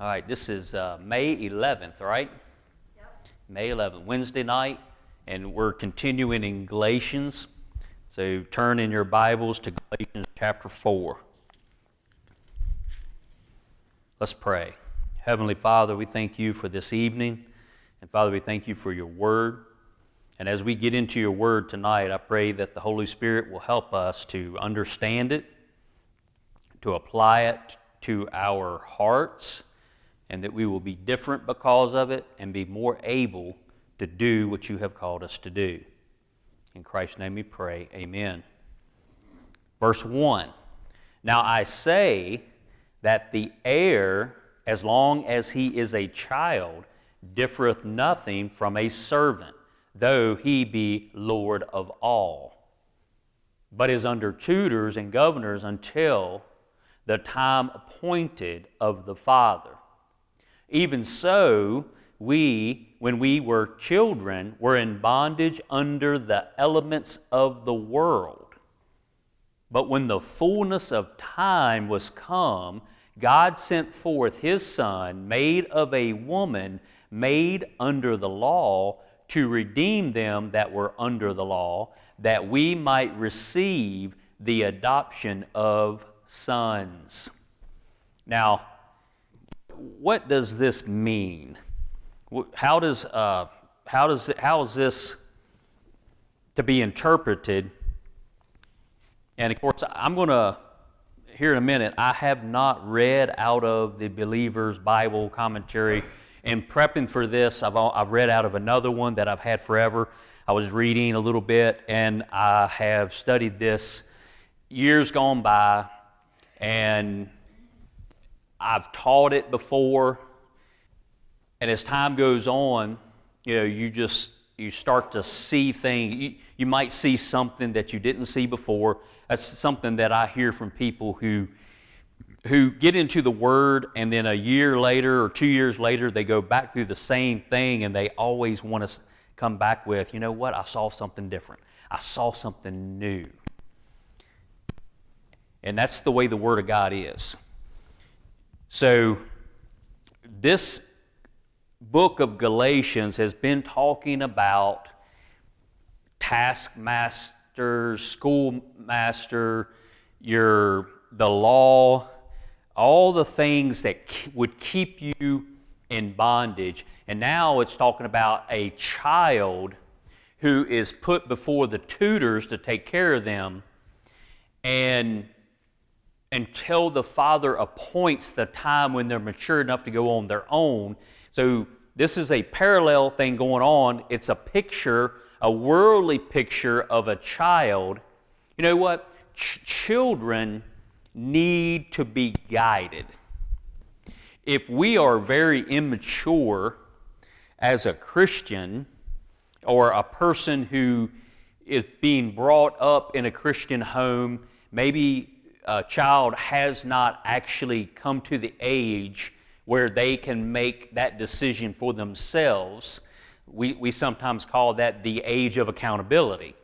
All right, this is uh, May 11th, right? Yep. May 11th, Wednesday night, and we're continuing in Galatians. So turn in your Bibles to Galatians chapter 4. Let's pray. Heavenly Father, we thank you for this evening. And Father, we thank you for your word. And as we get into your word tonight, I pray that the Holy Spirit will help us to understand it, to apply it to our hearts and that we will be different because of it and be more able to do what you have called us to do. In Christ's name we pray. Amen. Verse 1 Now I say that the heir, as long as he is a child, differeth nothing from a servant, though he be Lord of all, but is under tutors and governors until the time appointed of the Father. Even so, we, when we were children, were in bondage under the elements of the world. But when the fullness of time was come, God sent forth His Son, made of a woman, made under the law, to redeem them that were under the law, that we might receive the adoption of sons. Now, what does this mean? How does, uh, how does how is this to be interpreted? And of course, I'm going to, here in a minute, I have not read out of the Believer's Bible commentary. In prepping for this, I've, I've read out of another one that I've had forever. I was reading a little bit, and I have studied this years gone by, and I've taught it before, and as time goes on, you know, you just you start to see things. You, you might see something that you didn't see before. That's something that I hear from people who who get into the Word, and then a year later or two years later, they go back through the same thing, and they always want to come back with, you know what? I saw something different. I saw something new. And that's the way the Word of God is. So, this book of Galatians has been talking about taskmasters, schoolmaster, your the law, all the things that would keep you in bondage. And now it's talking about a child who is put before the tutors to take care of them. And until the father appoints the time when they're mature enough to go on their own. So this is a parallel thing going on. It's a picture, a worldly picture of a child. You know what? Ch- children need to be guided. If we are very immature as a Christian or a person who is being brought up in a Christian home, maybe a child has not actually come to the age where they can make that decision for themselves. We, we sometimes call that the age of accountability.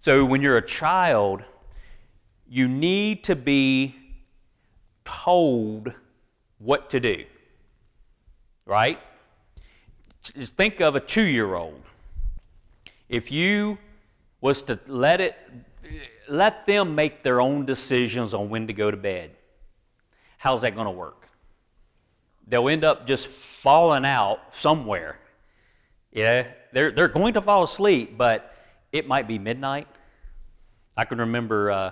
So when you're a child, you need to be told what to do. Right? Just think of a two year old. If you was to let it let them make their own decisions on when to go to bed. How's that going to work? They'll end up just falling out somewhere. Yeah, they're, they're going to fall asleep, but it might be midnight. I can remember uh,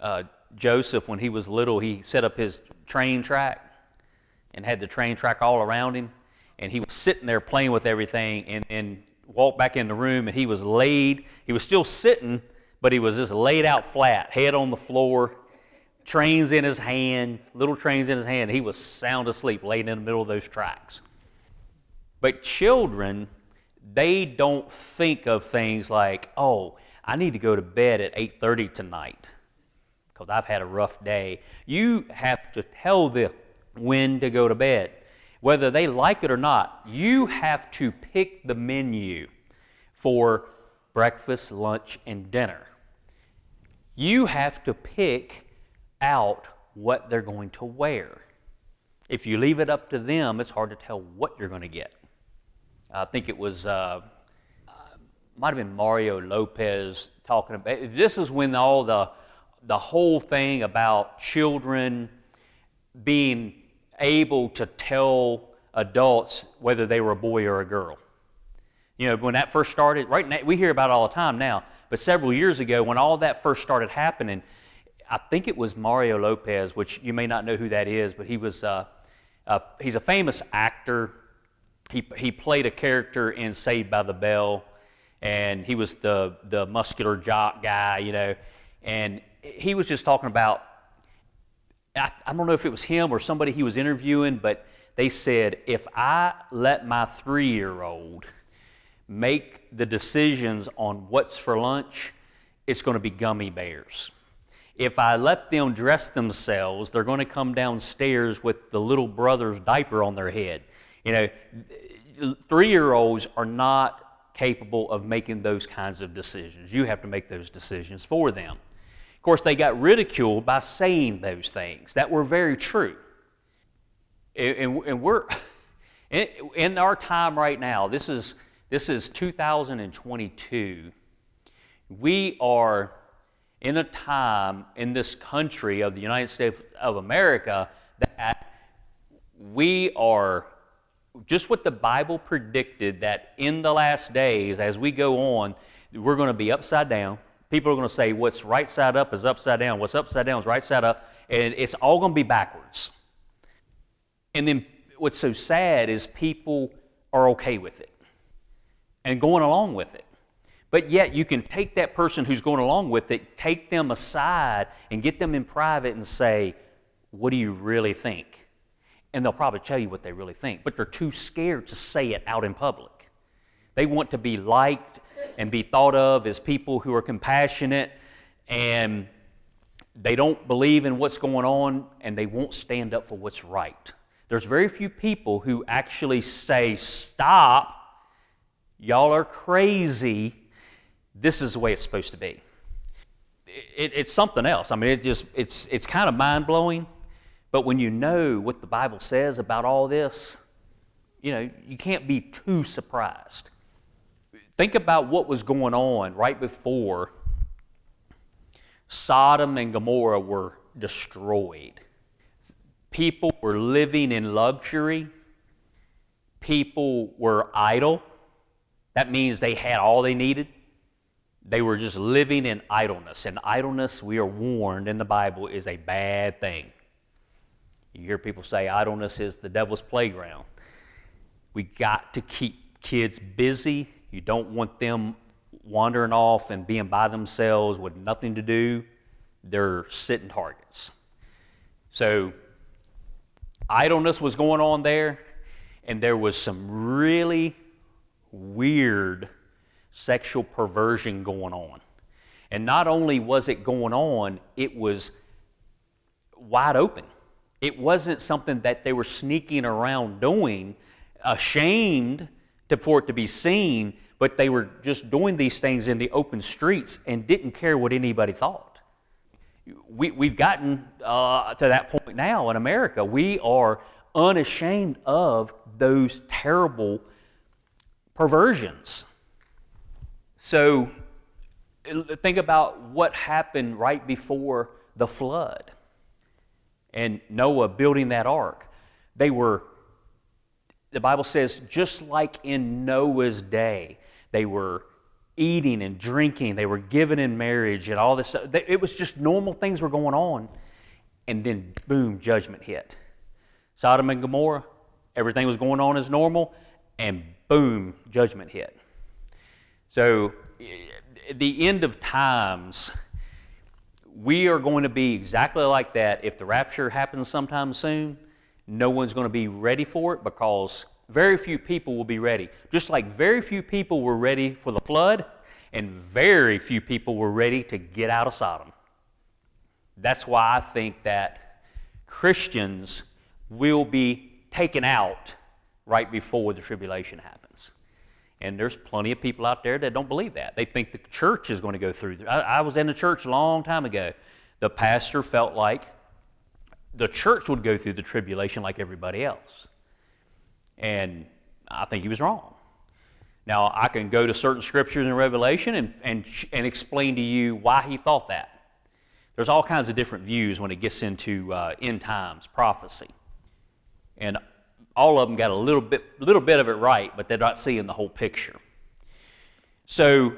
uh, Joseph when he was little, he set up his train track and had the train track all around him. And he was sitting there playing with everything and, and walked back in the room and he was laid. He was still sitting but he was just laid out flat, head on the floor, trains in his hand, little trains in his hand. He was sound asleep, laying in the middle of those tracks. But children, they don't think of things like, oh, I need to go to bed at 8:30 tonight because I've had a rough day. You have to tell them when to go to bed. Whether they like it or not, you have to pick the menu for breakfast, lunch, and dinner you have to pick out what they're going to wear. If you leave it up to them, it's hard to tell what you're going to get. I think it was, uh, uh, might have been Mario Lopez talking about. This is when all the the whole thing about children being able to tell adults whether they were a boy or a girl. You know, when that first started, right now, we hear about it all the time now, but several years ago, when all that first started happening, I think it was Mario Lopez, which you may not know who that is, but he was, uh, uh, he's a famous actor. He, he played a character in Saved by the Bell, and he was the, the muscular jock guy, you know, and he was just talking about, I, I don't know if it was him or somebody he was interviewing, but they said, if I let my three year old make the decisions on what's for lunch, it's going to be gummy bears. If I let them dress themselves, they're going to come downstairs with the little brother's diaper on their head. You know, three year olds are not capable of making those kinds of decisions. You have to make those decisions for them. Of course, they got ridiculed by saying those things that were very true. And, and we're in our time right now, this is, this is 2022. We are in a time in this country of the United States of America that we are just what the Bible predicted that in the last days, as we go on, we're going to be upside down people are going to say what's right side up is upside down, what's upside down is right side up, and it's all going to be backwards. And then what's so sad is people are okay with it and going along with it. But yet, you can take that person who's going along with it, take them aside, and get them in private and say, What do you really think? And they'll probably tell you what they really think, but they're too scared to say it out in public. They want to be liked and be thought of as people who are compassionate and they don't believe in what's going on and they won't stand up for what's right. There's very few people who actually say, Stop, y'all are crazy, this is the way it's supposed to be. It, it's something else. I mean, it just, it's, it's kind of mind blowing, but when you know what the Bible says about all this, you know, you can't be too surprised. Think about what was going on right before Sodom and Gomorrah were destroyed. People were living in luxury. People were idle. That means they had all they needed. They were just living in idleness. And idleness, we are warned in the Bible, is a bad thing. You hear people say idleness is the devil's playground. We got to keep kids busy you don't want them wandering off and being by themselves with nothing to do. They're sitting targets. So, idleness was going on there, and there was some really weird sexual perversion going on. And not only was it going on, it was wide open. It wasn't something that they were sneaking around doing, ashamed to, for it to be seen, but they were just doing these things in the open streets and didn't care what anybody thought. We, we've gotten uh, to that point now in America. We are unashamed of those terrible perversions. So think about what happened right before the flood and Noah building that ark. They were the Bible says, just like in Noah's day, they were eating and drinking, they were given in marriage and all this stuff. It was just normal things were going on. And then, boom, judgment hit. Sodom and Gomorrah, everything was going on as normal, and boom, judgment hit. So, at the end of times, we are going to be exactly like that if the rapture happens sometime soon no one's going to be ready for it because very few people will be ready. Just like very few people were ready for the flood, and very few people were ready to get out of Sodom. That's why I think that Christians will be taken out right before the tribulation happens. And there's plenty of people out there that don't believe that. They think the church is going to go through. I, I was in a church a long time ago. The pastor felt like the church would go through the tribulation like everybody else. And I think he was wrong. Now, I can go to certain scriptures in Revelation and, and, and explain to you why he thought that. There's all kinds of different views when it gets into uh, end times prophecy. And all of them got a little bit, little bit of it right, but they're not seeing the whole picture. So,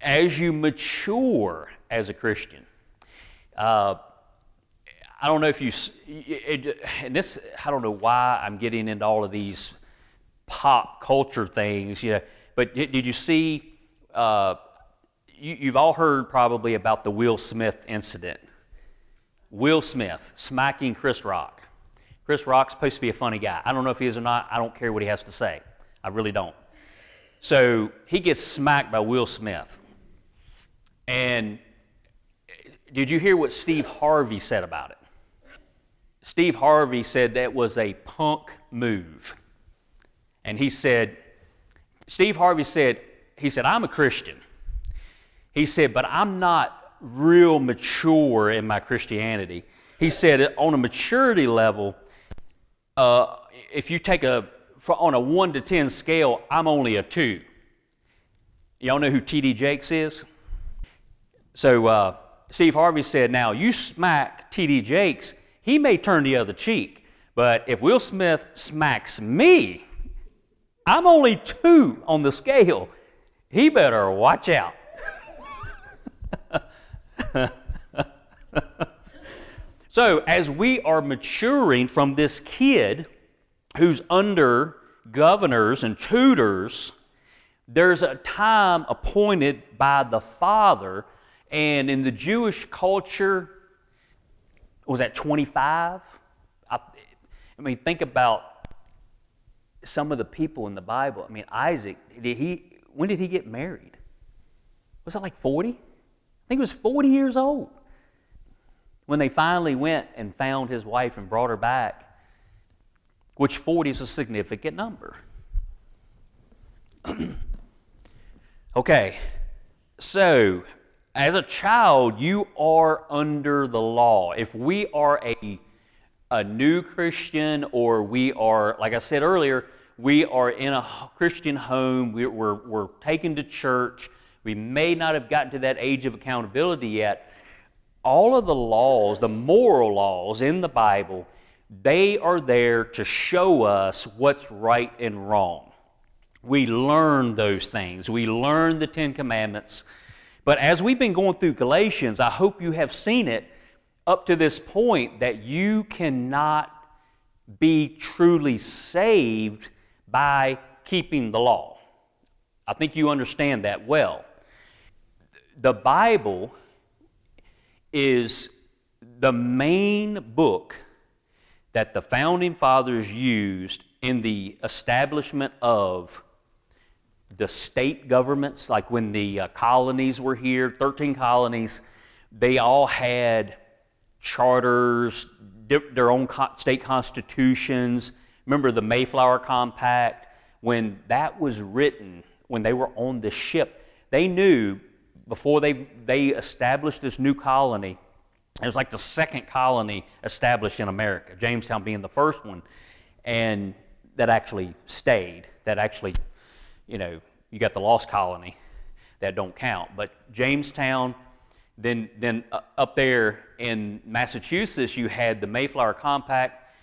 as you mature as a Christian, uh, I don't know if you, and this, I don't know why I'm getting into all of these pop culture things, you know, but did you see, uh, you, have all heard probably about the Will Smith incident. Will Smith smacking Chris Rock. Chris Rock's supposed to be a funny guy. I don't know if he is or not. I don't care what he has to say. I really don't. So he gets smacked by Will Smith. And did you hear what Steve Harvey said about it? Steve Harvey said that was a punk move. And he said, Steve Harvey said, he said, I'm a Christian. He said, but I'm not real mature in my Christianity. He said, on a maturity level, uh, if you take a, on a 1 to 10 scale, I'm only a 2. Y'all know who T.D. Jakes is? So uh, Steve Harvey said, now you smack T.D. Jakes, he may turn the other cheek. But if Will Smith smacks me, I'm only two on the scale. He better watch out. so, as we are maturing from this kid who's under governors and tutors, there's a time appointed by the father. And in the Jewish culture, was that 25? I, I mean, think about some of the people in the Bible. I mean, Isaac, did he, when did he get married? Was that like 40? I think he was 40 years old. When they finally went and found his wife and brought her back, which 40 is a significant number. okay, so as a child, you are under the law. If we are a, a new Christian or we are, like I said earlier, we are in a Christian home, we're, we're, we're taken to church, we may not have gotten to that age of accountability yet. All of the laws, the moral laws in the Bible, they are there to show us what's right and wrong. We learn those things. We learn the Ten Commandments but as we've been going through Galatians, I hope you have seen it up to this point that you cannot be truly saved by keeping the law. I think you understand that well. The Bible is the main book that the founding fathers used in the establishment of the state governments, like when the uh, colonies were here, 13 colonies, they all had charters, their own state constitutions. Remember the Mayflower Compact? When that was written, when they were on the ship, they knew before they, they established this new colony, it was like the second colony established in America, Jamestown being the first one, and that actually stayed, that actually you know, you got the lost colony that don't count. But Jamestown, then, then uh, up there in Massachusetts, you had the Mayflower Compact.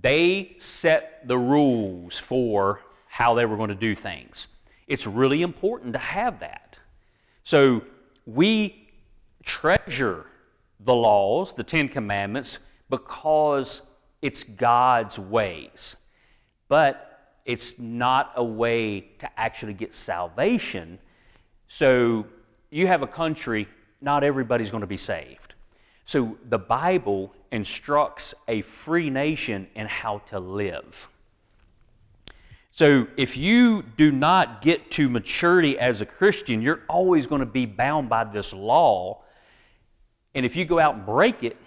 They set the rules for how they were going to do things. It's really important to have that. So we treasure the laws, the Ten Commandments, because it's God's ways. But it's not a way to actually get salvation. So you have a country, not everybody's going to be saved. So the Bible instructs a free nation in how to live. So if you do not get to maturity as a Christian, you're always going to be bound by this law. And if you go out and break it,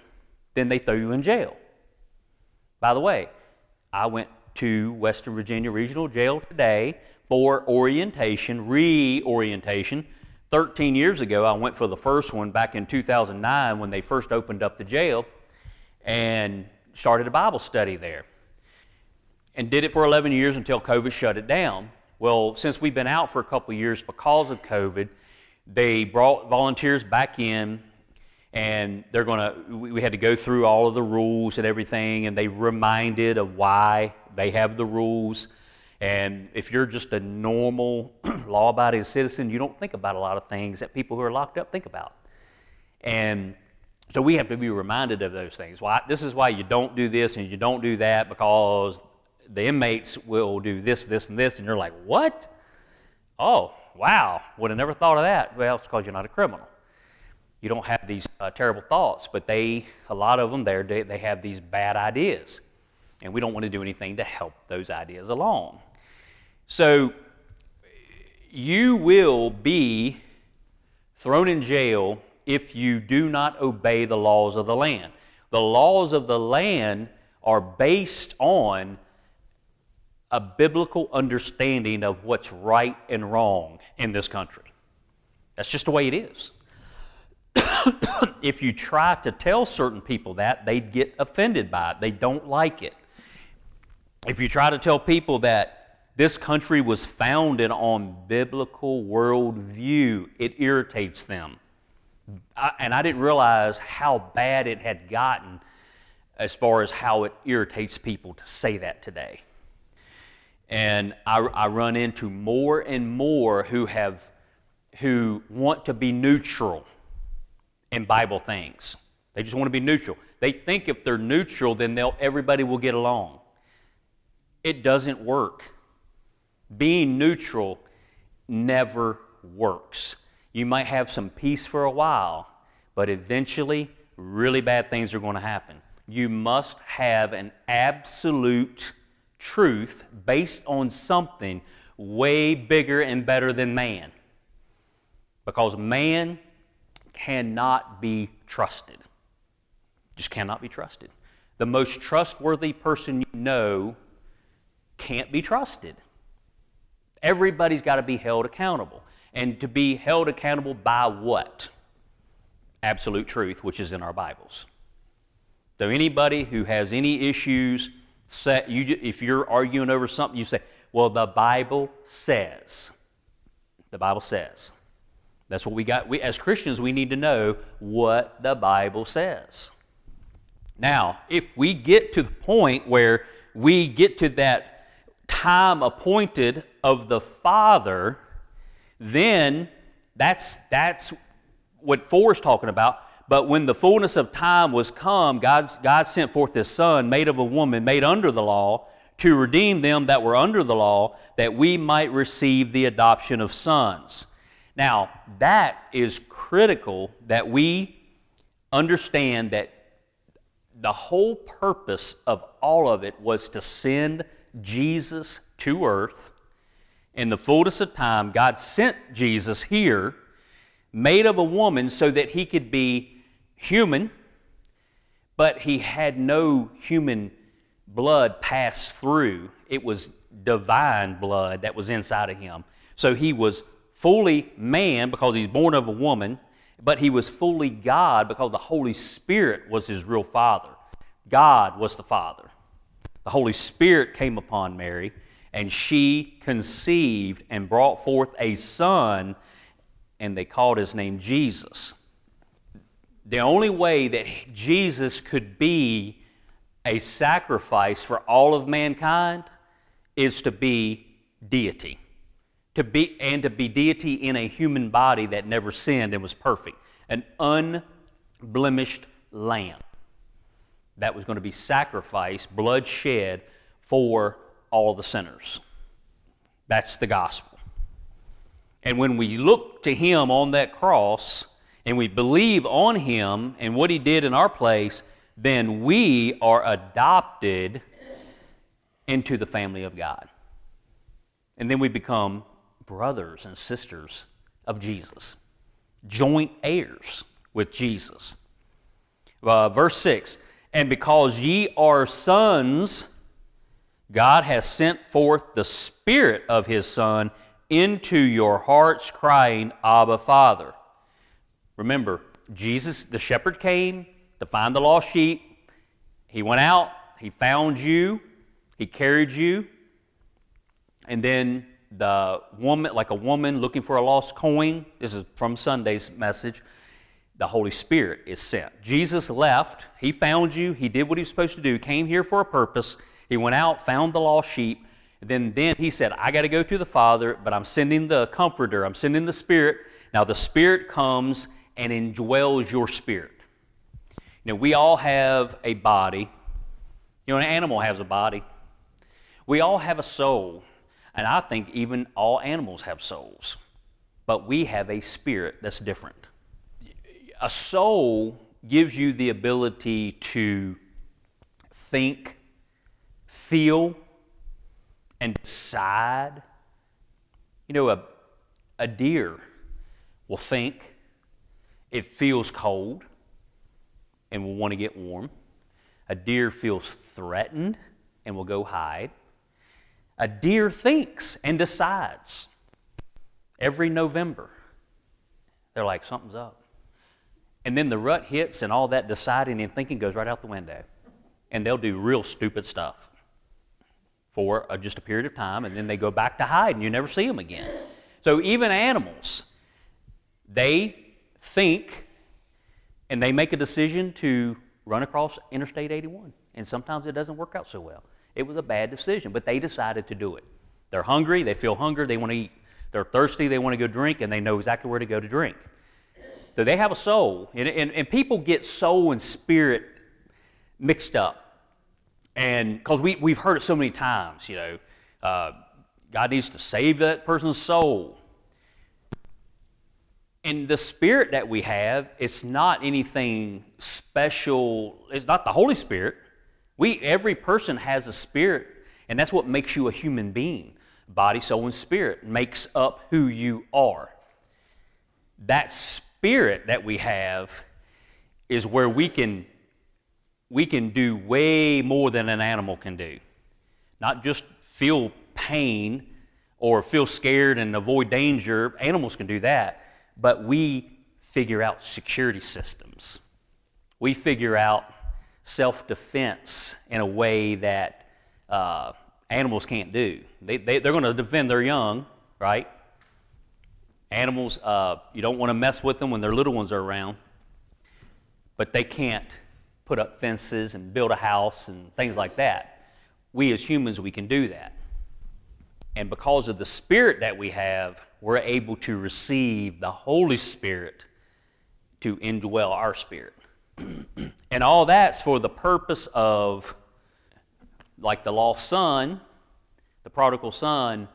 then they throw you in jail. By the way, I went to Western Virginia Regional Jail today for orientation, reorientation. 13 years ago, I went for the first one back in 2009 when they first opened up the jail. And started a Bible study there. And did it for 11 years until COVID shut it down. Well, since we've been out for a couple years because of COVID, they brought volunteers back in and they're going to we had to go through all of the rules and everything and they reminded of why they have the rules. And if you're just a normal law-abiding citizen you don't think about a lot of things that people who are locked up think about. And so we have to be reminded of those things. Why this is why you don't do this and you don't do that because the inmates will do this this and this and you're like what oh wow would have never thought of that well it's because you're not a criminal you don't have these uh, terrible thoughts, but they, a lot of them, they, they have these bad ideas. And we don't want to do anything to help those ideas along. So you will be thrown in jail if you do not obey the laws of the land. The laws of the land are based on a biblical understanding of what's right and wrong in this country. That's just the way it is. if you try to tell certain people that, they'd get offended by it. They don't like it. If you try to tell people that this country was founded on biblical worldview, it irritates them. I, and I didn't realize how bad it had gotten as far as how it irritates people to say that today. And I, I run into more and more who have who want to be neutral in Bible things. They just want to be neutral. They think if they're neutral, then they'll, everybody will get along. It doesn't work. Being neutral never works. You might have some peace for a while, but eventually, really bad things are going to happen. You must have an absolute truth based on something way bigger and better than man. Because man cannot be trusted. Just cannot be trusted. The most trustworthy person you know can't be trusted. Everybody's got to be held accountable. And to be held accountable by what? Absolute truth, which is in our Bibles. So anybody who has any issues, you, if you're arguing over something, you say, well, the Bible says. The Bible says. That's what we got. We, as Christians, we need to know what the Bible says. Now, if we get to the point where we get to that time appointed of the Father, then that's, that's what four is talking about. But when the fullness of time was come, God's, God sent forth His Son, made of a woman, made under the law, to redeem them that were under the law, that we might receive the adoption of sons. Now, that is critical that we understand that the whole purpose of all of it was to send Jesus to earth. In the fullness of time, God sent Jesus here, made of a woman, so that he could be human, but he had no human blood pass through. It was divine blood that was inside of him. So he was fully man because he's born of a woman, but he was fully God because the Holy Spirit was his real father. God was the Father. The Holy Spirit came upon Mary, and she conceived and brought forth a son, and they called his name Jesus. The only way that Jesus could be a sacrifice for all of mankind is to be deity to be, and to be deity in a human body that never sinned and was perfect. An unblemished lamb that was going to be sacrificed, blood shed for all the sinners. That's the gospel. And when we look to Him on that cross and we believe on Him and what He did in our place, then we are adopted into the family of God. And then we become brothers and sisters of Jesus, joint heirs with Jesus. Uh, verse 6 And because ye are sons, God has sent forth the Spirit of His Son into your hearts, crying, Abba, Father. Remember, Jesus, the shepherd, came to find the lost sheep. He went out, he found you, he carried you, and then the woman, like a woman looking for a lost coin, this is from Sunday's message, the Holy Spirit is sent. Jesus left, he found you, he did what he was supposed to do, came here for a purpose, he went out, found the lost sheep, then, then he said, I got to go to the Father, but I'm sending the Comforter, I'm sending the Spirit. Now the Spirit comes and indwells your spirit. You know, we all have a body. You know, an animal has a body. We all have a soul. And I think even all animals have souls. But we have a spirit that's different. A soul gives you the ability to think, feel, and decide. You know, a, a deer will think, it feels cold, and will want to get warm. A deer feels threatened and will go hide. A deer thinks and decides every November. They're like, something's up. And then the rut hits, and all that deciding and thinking goes right out the window. And they'll do real stupid stuff for a, just a period of time, and then they go back to hide, and you never see them again. So even animals, they think and they make a decision to run across Interstate 81. And sometimes it doesn't work out so well. It was a bad decision, but they decided to do it. They're hungry, they feel hunger, they want to eat. They're thirsty, they want to go drink, and they know exactly where to go to drink. So they have a soul. And, and, and people get soul and spirit mixed up. And because we, we've heard it so many times, you know, uh, God needs to save that person's soul. And the spirit that we have, it's not anything special. It's not the Holy Spirit. We, every person has a spirit, and that's what makes you a human being. Body, soul, and spirit makes up who you are. That spirit that we have is where we can we can do way more than an animal can do. Not just feel pain or feel scared and avoid danger. Animals can do that but we figure out security systems. We figure out self defense in a way that uh, animals can't do. They, they, they're going to defend their young, right? Animals, uh, you don't want to mess with them when their little ones are around, but they can't put up fences and build a house and things like that. We as humans, we can do that. And because of the spirit that we have, we're able to receive the Holy Spirit to indwell our spirit. and all that's for the purpose of, like the lost son, the prodigal son,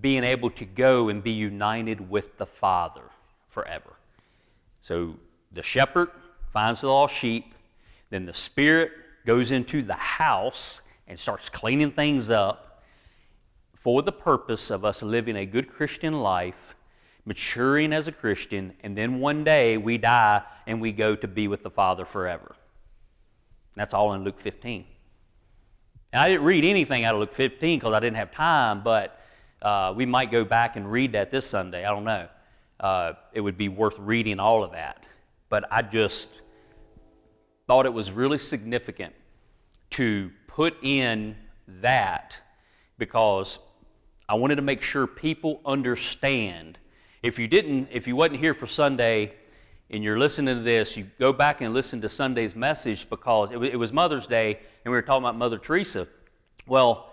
being able to go and be united with the Father forever. So the shepherd finds the lost sheep, then the Spirit goes into the house and starts cleaning things up for the purpose of us living a good Christian life, maturing as a Christian, and then one day we die and we go to be with the Father forever. That's all in Luke 15. And I didn't read anything out of Luke 15 because I didn't have time, but uh, we might go back and read that this Sunday. I don't know. Uh, it would be worth reading all of that. But I just thought it was really significant to put in that because I wanted to make sure people understand. If you didn't, if you wasn't here for Sunday and you're listening to this, you go back and listen to Sunday's message because it was Mother's Day and we were talking about Mother Teresa. Well,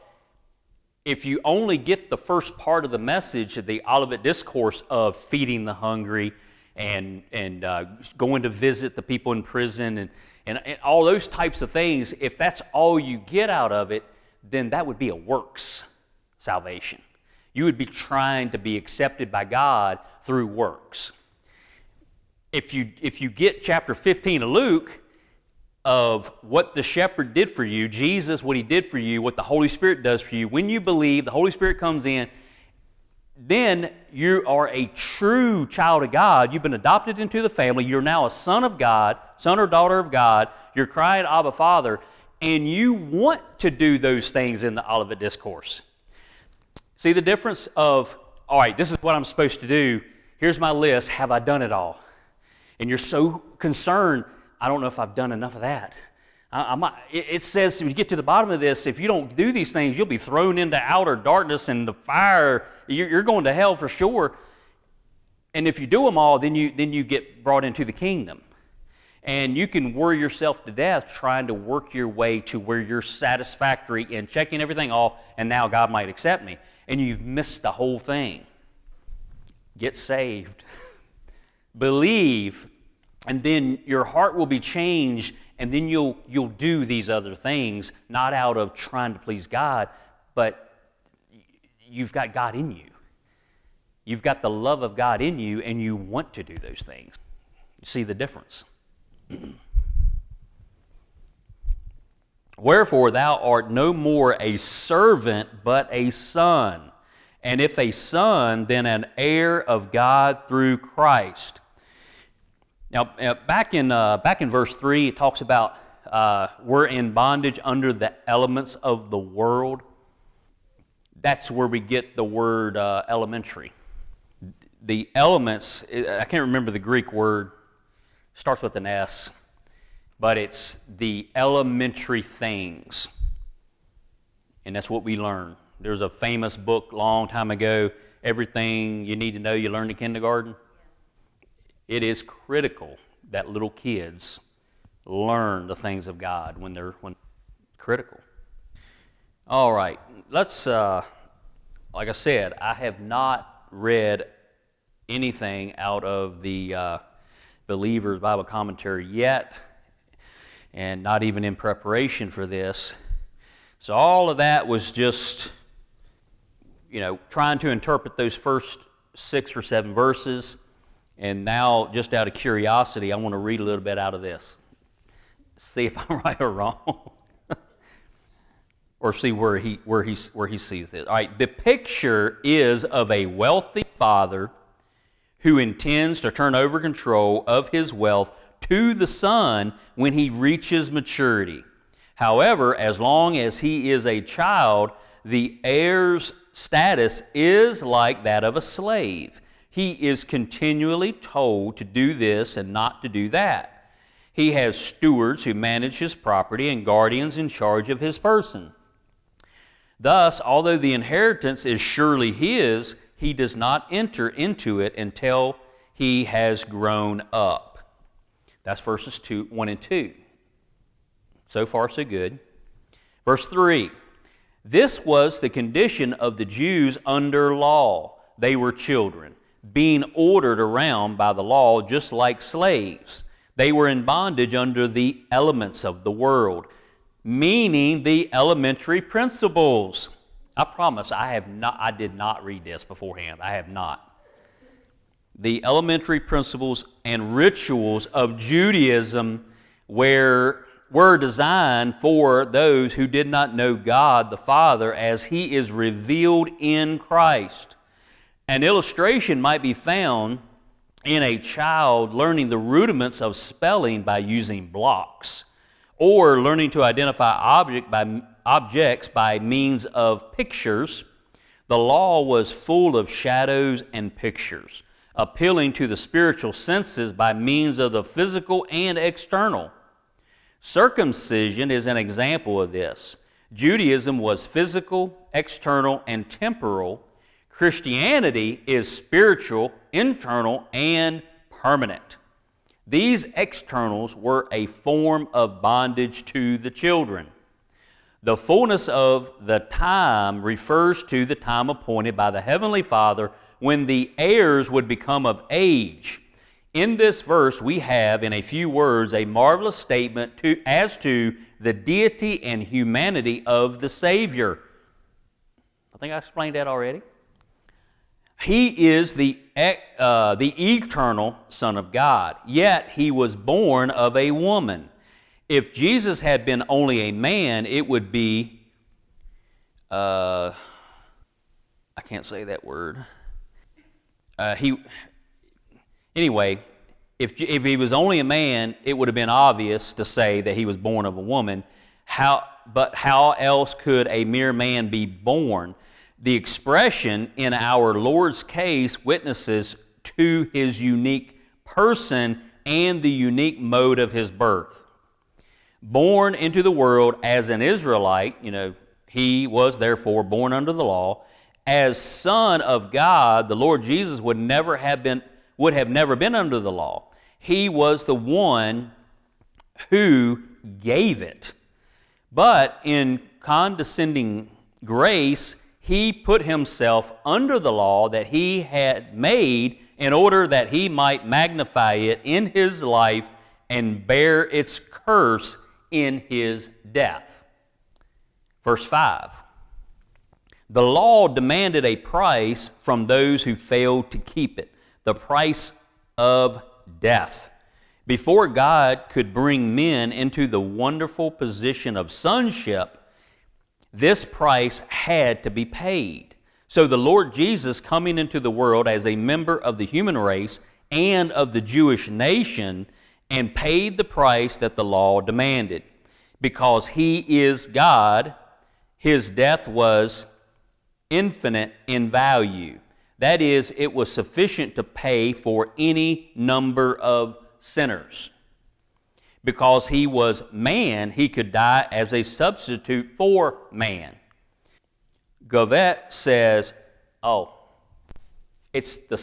if you only get the first part of the message, the Olivet Discourse of feeding the hungry and, and uh, going to visit the people in prison and, and, and all those types of things, if that's all you get out of it, then that would be a works salvation. You would be trying to be accepted by God through works. If you, if you get chapter 15 of Luke, of what the shepherd did for you, Jesus, what he did for you, what the Holy Spirit does for you, when you believe, the Holy Spirit comes in, then you are a true child of God. You've been adopted into the family. You're now a son of God, son or daughter of God. You're crying, Abba, Father, and you want to do those things in the Olivet Discourse. See the difference of, all right, this is what I'm supposed to do. Here's my list. Have I done it all? And you're so concerned, I don't know if I've done enough of that. I, I, it says, when you get to the bottom of this, if you don't do these things, you'll be thrown into outer darkness and the fire. You're, you're going to hell for sure. And if you do them all, then you, then you get brought into the kingdom. And you can worry yourself to death trying to work your way to where you're satisfactory in checking everything off, and now God might accept me. And you've missed the whole thing. Get saved. Believe, and then your heart will be changed, and then you'll, you'll do these other things, not out of trying to please God, but you've got God in you. You've got the love of God in you and you want to do those things. You see the difference. Wherefore thou art no more a servant, but a son. And if a son, then an heir of God through Christ. Now, uh, back in, uh, back in verse 3, it talks about uh, we're in bondage under the elements of the world. That's where we get the word uh, elementary the elements, I can't remember the Greek word, starts with an S, but it's the elementary things. And that's what we learn. There's a famous book long time ago, Everything You Need to Know You Learned in Kindergarten. It is critical that little kids learn the things of God when they're when critical. All right, let's, uh, like I said, I have not read anything out of the uh, Believer's Bible Commentary yet, and not even in preparation for this. So all of that was just, you know, trying to interpret those first six or seven verses. And now, just out of curiosity, I want to read a little bit out of this. See if I'm right or wrong. or see where he, where, he, where he sees this. All right, the picture is of a wealthy father who intends to turn over control of his wealth to the son when he reaches maturity. However, as long as he is a child, the heir's status is like that of a slave. He is continually told to do this and not to do that. He has stewards who manage his property and guardians in charge of his person. Thus, although the inheritance is surely his, he does not enter into it until he has grown up. That's verses two, 1 and 2. So far, so good. Verse 3 This was the condition of the Jews under law. They were children, being ordered around by the law just like slaves. They were in bondage under the elements of the world, meaning the elementary principles I promise I have not I did not read this beforehand. I have not. The elementary principles and rituals of Judaism where were designed for those who did not know God the Father as he is revealed in Christ. An illustration might be found in a child learning the rudiments of spelling by using blocks or learning to identify object by objects by means of pictures, the law was full of shadows and pictures, appealing to the spiritual senses by means of the physical and external. Circumcision is an example of this. Judaism was physical, external, and temporal. Christianity is spiritual, internal, and permanent. These externals were a form of bondage to the children. The fullness of the time refers to the time appointed by the Heavenly Father when the heirs would become of age. In this verse, we have, in a few words, a marvelous statement to, as to the deity and humanity of the Savior. I think I explained that already. He is the, uh, the eternal Son of God, yet he was born of a woman. If Jesus had been only a man, it would be, uh, I can't say that word. Uh, he, anyway, if, if he was only a man, it would have been obvious to say that he was born of a woman. How, but how else could a mere man be born? The expression in our Lord's case witnesses to his unique person and the unique mode of his birth. born into the world as an Israelite, you know, he was therefore born under the law, as son of God, the Lord Jesus would never have been would have never been under the law. He was the one who gave it. But in condescending grace, he put himself under the law that he had made in order that he might magnify it in his life and bear its curse in his death. Verse 5 The law demanded a price from those who failed to keep it, the price of death. Before God could bring men into the wonderful position of sonship, this price had to be paid. So the Lord Jesus, coming into the world as a member of the human race and of the Jewish nation, and paid the price that the law demanded. Because he is God, his death was infinite in value. That is, it was sufficient to pay for any number of sinners. Because he was man, he could die as a substitute for man. Gavet says, Oh, it's the,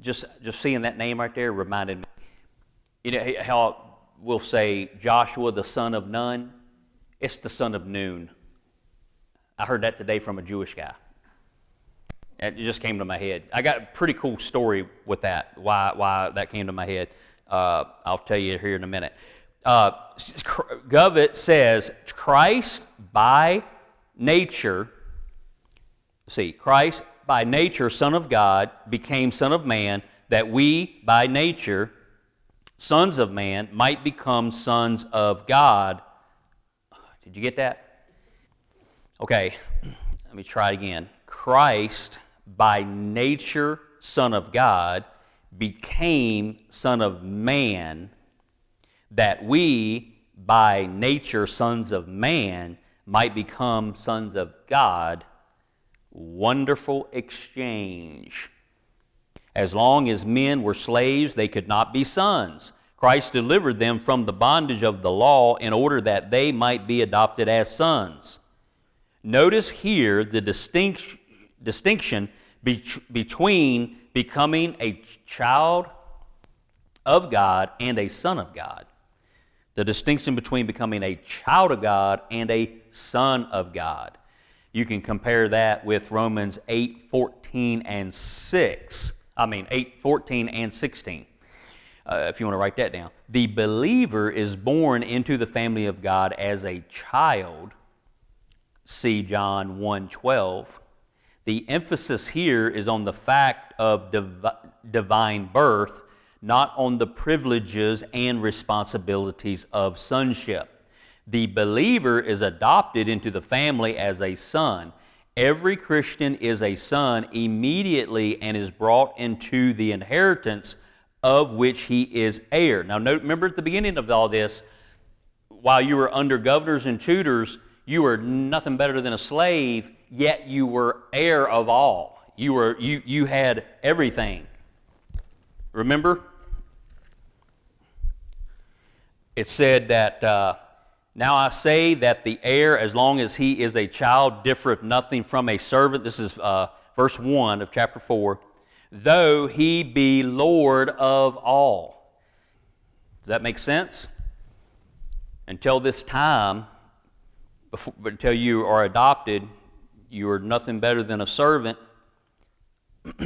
just, just seeing that name right there reminded me. You know how we'll say Joshua, the son of Nun? It's the son of noon. I heard that today from a Jewish guy. It just came to my head. I got a pretty cool story with that, why, why that came to my head. Uh, I'll tell you here in a minute. Uh, Gavet says, Christ by nature, see, Christ by nature, Son of God, became Son of Man, that we by nature, sons of man, might become sons of God. Did you get that? Okay, let me try it again. Christ by nature Son of God, became Son of Man, that we, by nature sons of man, might become sons of God. Wonderful exchange. As long as men were slaves, they could not be sons. Christ delivered them from the bondage of the law in order that they might be adopted as sons. Notice here the distinction distinction be- between becoming a child of God and a son of God. The distinction between becoming a child of God and a son of God. You can compare that with Romans 8 14 and 6. I mean, 8 14 and 16. Uh, if you want to write that down. The believer is born into the family of God as a child. See John 1 12 the emphasis here is on the fact of div- divine birth, not on the privileges and responsibilities of sonship. The believer is adopted into the family as a son. Every Christian is a son immediately and is brought into the inheritance of which he is heir. Now, note, remember at the beginning of all this, while you were under governors and tutors, you were nothing better than a slave yet you were heir of all. You, were, you, you had everything. Remember? It said that, uh, Now I say that the heir, as long as he is a child, differeth nothing from a servant. This is uh, verse 1 of chapter 4. Though he be Lord of all. Does that make sense? Until this time, before, until you are adopted, you are nothing better than a servant.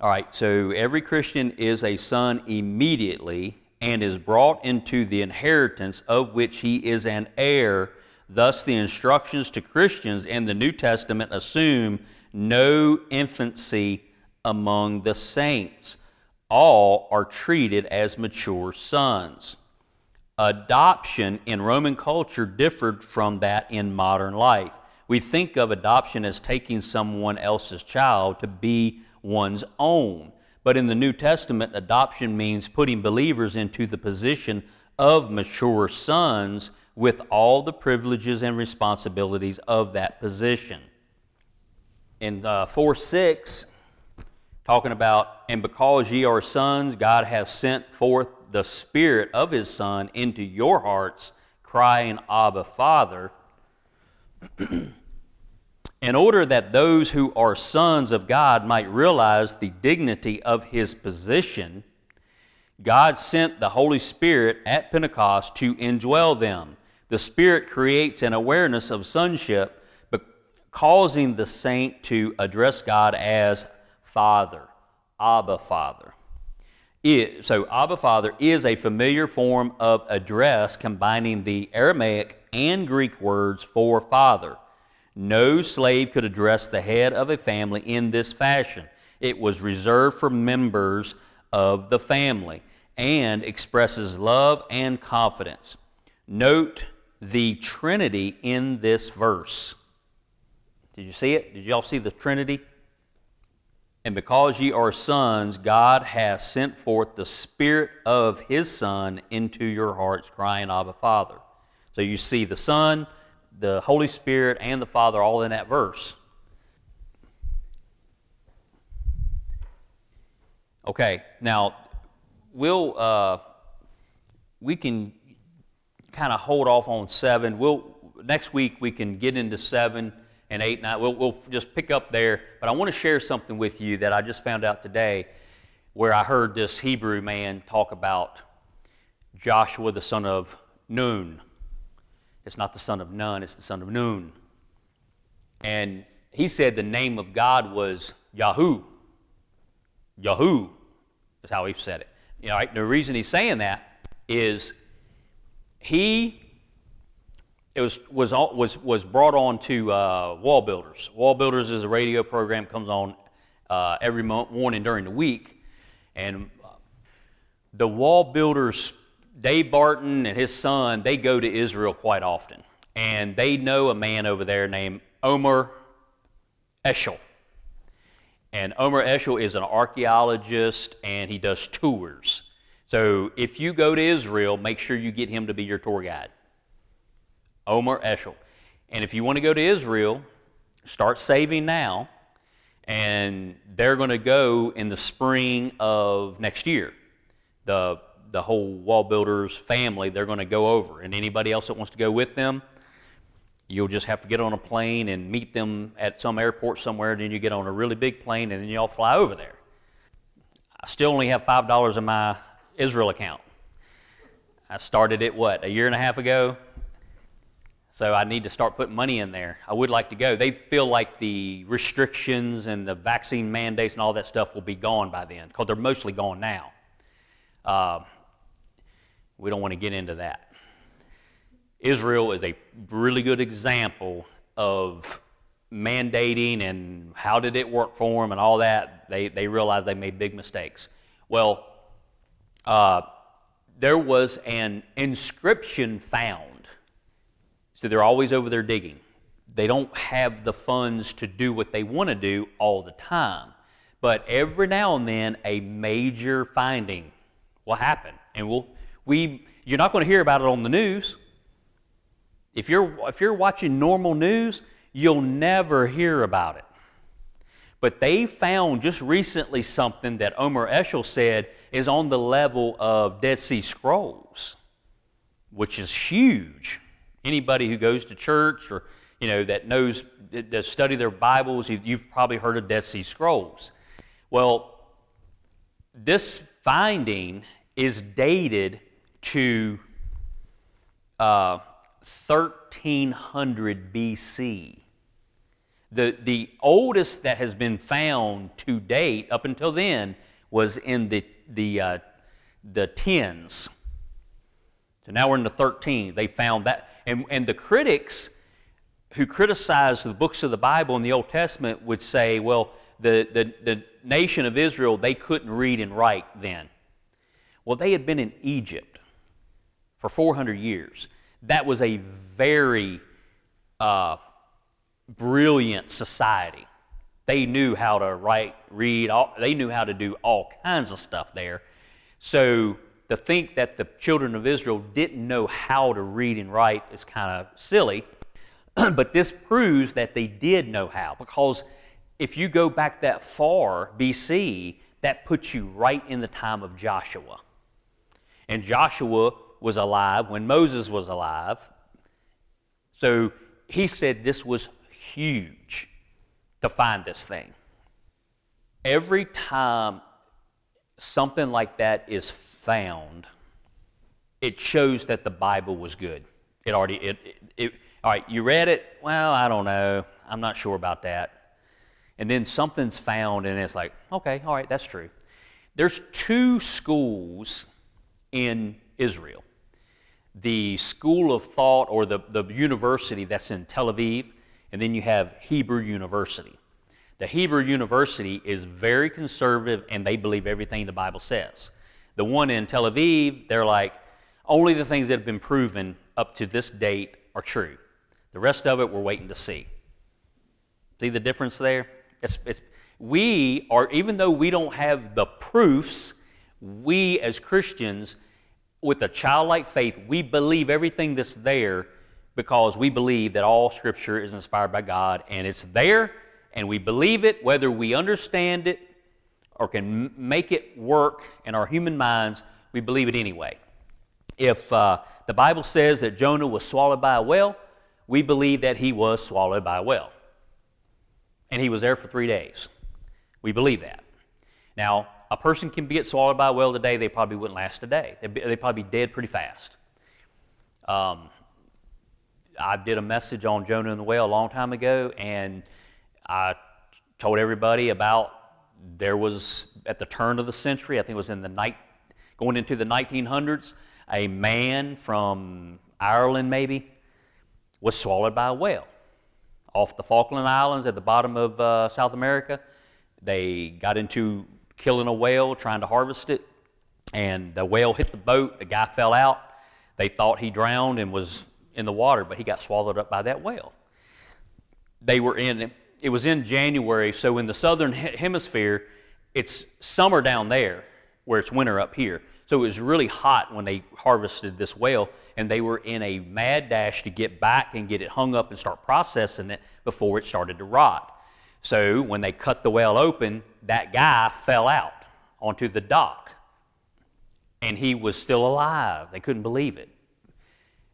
All right, so every Christian is a son immediately and is brought into the inheritance of which he is an heir. Thus, the instructions to Christians in the New Testament assume no infancy among the saints. All are treated as mature sons. Adoption in Roman culture differed from that in modern life. We think of adoption as taking someone else's child to be one's own. But in the New Testament, adoption means putting believers into the position of mature sons with all the privileges and responsibilities of that position. In uh, 4 6, talking about, and because ye are sons, God has sent forth the Spirit of His Son into your hearts, crying, Abba, Father, in order that those who are sons of God might realize the dignity of His position, God sent the Holy Spirit at Pentecost to indwell them. The Spirit creates an awareness of sonship, but causing the saint to address God as Father, Abba Father. It, so, Abba Father is a familiar form of address combining the Aramaic and Greek words for father. No slave could address the head of a family in this fashion. It was reserved for members of the family and expresses love and confidence. Note the Trinity in this verse. Did you see it? Did y'all see the Trinity? And because ye are sons, God hath sent forth the Spirit of His Son into your hearts, crying, Abba, Father. So you see the Son, the Holy Spirit, and the Father all in that verse. Okay, now we'll uh, we can kind of hold off on seven. We'll next week we can get into seven and eight, nine. We'll, we'll just pick up there. But I want to share something with you that I just found out today, where I heard this Hebrew man talk about Joshua the son of Nun. It's not the son of Nun; it's the son of Nun. And he said the name of God was Yahoo. Yahoo is how he said it. You know, the reason he's saying that is he it was was was was brought on to uh, Wall Builders. Wall Builders is a radio program comes on uh, every morning during the week, and the Wall Builders, Dave Barton and his son, they go to Israel quite often, and they know a man over there named Omer Eshel. And Omer Eshel is an archaeologist and he does tours. So if you go to Israel, make sure you get him to be your tour guide. Omer Eshel. And if you want to go to Israel, start saving now. And they're going to go in the spring of next year. The, the whole wall builders family, they're going to go over. And anybody else that wants to go with them, You'll just have to get on a plane and meet them at some airport somewhere, and then you get on a really big plane, and then you all fly over there. I still only have $5 in my Israel account. I started it, what, a year and a half ago? So I need to start putting money in there. I would like to go. They feel like the restrictions and the vaccine mandates and all that stuff will be gone by then, because they're mostly gone now. Uh, we don't want to get into that. Israel is a really good example of mandating and how did it work for them and all that. They, they realized they made big mistakes. Well, uh, there was an inscription found. So they're always over there digging. They don't have the funds to do what they want to do all the time. But every now and then, a major finding will happen. And we'll, we, you're not going to hear about it on the news if you're, if you're watching normal news, you'll never hear about it. But they found just recently something that Omer Eshel said is on the level of Dead Sea Scrolls, which is huge. Anybody who goes to church or you know that knows that study their Bibles, you've probably heard of Dead Sea Scrolls. Well, this finding is dated to uh, 1300 BC. The, the oldest that has been found to date, up until then, was in the, the, uh, the tens. So now we're in the 13. They found that. And, and the critics who criticize the books of the Bible in the Old Testament would say, well, the, the, the nation of Israel, they couldn't read and write then. Well, they had been in Egypt for 400 years that was a very uh, brilliant society. They knew how to write, read, all, they knew how to do all kinds of stuff there. So to think that the children of Israel didn't know how to read and write is kind of silly. but this proves that they did know how because if you go back that far, BC, that puts you right in the time of Joshua. And Joshua was alive when Moses was alive. So he said this was huge to find this thing. Every time something like that is found, it shows that the Bible was good. It already, it, it, it, all right, you read it? Well, I don't know. I'm not sure about that. And then something's found, and it's like, okay, all right, that's true. There's two schools in Israel the school of thought or the, the university that's in Tel Aviv, and then you have Hebrew University. The Hebrew University is very conservative and they believe everything the Bible says. The one in Tel Aviv, they're like, only the things that have been proven up to this date are true. The rest of it, we're waiting to see. See the difference there? It's, it's, we are, even though we don't have the proofs, we as Christians, with a childlike faith, we believe everything that's there because we believe that all Scripture is inspired by God and it's there and we believe it, whether we understand it or can make it work in our human minds, we believe it anyway. If uh, the Bible says that Jonah was swallowed by a whale, we believe that he was swallowed by a whale. And he was there for three days. We believe that. Now, a person can get swallowed by a whale today, they probably wouldn't last a day. They'd, be, they'd probably be dead pretty fast. Um, I did a message on Jonah and the whale a long time ago, and I told everybody about there was at the turn of the century, I think it was in the night, going into the 1900s, a man from Ireland maybe was swallowed by a whale off the Falkland Islands at the bottom of uh, South America. They got into killing a whale, trying to harvest it, and the whale hit the boat. The guy fell out. They thought he drowned and was in the water, but he got swallowed up by that whale. They were in it was in January, so in the southern hemisphere, it's summer down there where it's winter up here. So it was really hot when they harvested this whale, and they were in a mad dash to get back and get it hung up and start processing it before it started to rot. So when they cut the whale open, that guy fell out onto the dock, and he was still alive. They couldn't believe it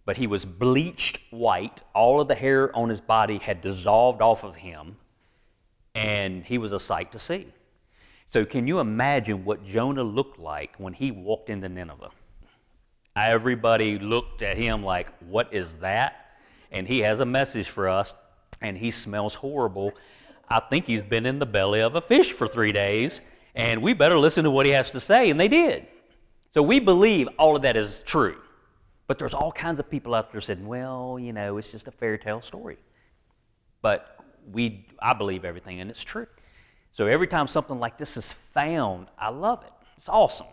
but he was bleached white. All of the hair on his body had dissolved off of him, and he was a sight to see. So, can you imagine what Jonah looked like when he walked into Nineveh? Everybody looked at him like, What is that? And he has a message for us, and he smells horrible. I think he's been in the belly of a fish for three days, and we better listen to what he has to say. And they did. So, we believe all of that is true. But there's all kinds of people out there saying, well, you know, it's just a fairy tale story. But we, I believe everything, and it's true. So every time something like this is found, I love it. It's awesome.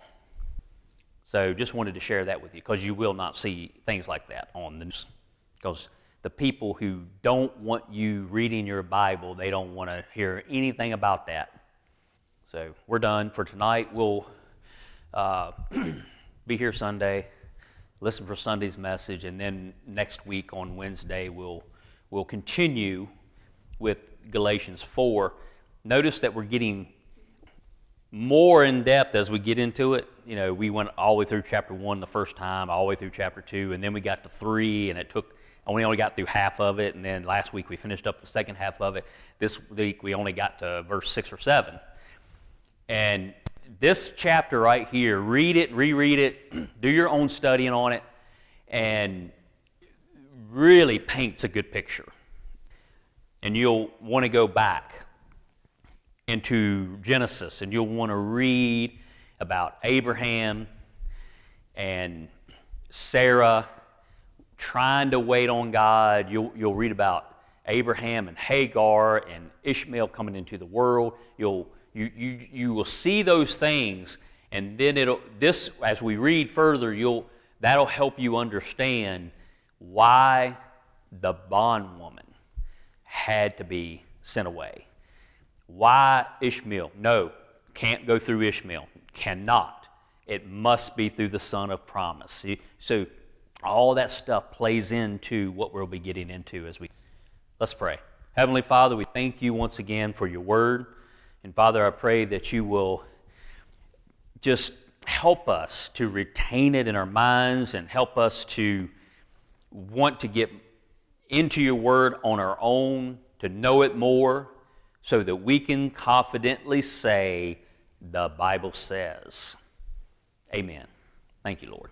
So just wanted to share that with you because you will not see things like that on the news. Because the people who don't want you reading your Bible, they don't want to hear anything about that. So we're done for tonight. We'll uh, be here Sunday listen for Sunday's message, and then next week on Wednesday we'll we'll continue with Galatians four. Notice that we're getting more in depth as we get into it. You know, we went all the way through chapter one the first time, all the way through chapter two, and then we got to three, and it took. and We only got through half of it, and then last week we finished up the second half of it. This week we only got to verse six or seven. And this chapter right here, read it, reread it, do your own studying on it, and really paints a good picture. And you'll want to go back into Genesis and you'll want to read about Abraham and Sarah trying to wait on God. You'll, you'll read about Abraham and Hagar and Ishmael coming into the world. You'll you, you, you will see those things, and then it'll, this, as we read further, you'll, that'll help you understand why the bondwoman had to be sent away. Why Ishmael? No, can't go through Ishmael. Cannot. It must be through the son of promise. See, so all that stuff plays into what we'll be getting into as we let's pray. Heavenly Father, we thank you once again for your word. And Father, I pray that you will just help us to retain it in our minds and help us to want to get into your word on our own, to know it more, so that we can confidently say, the Bible says. Amen. Thank you, Lord.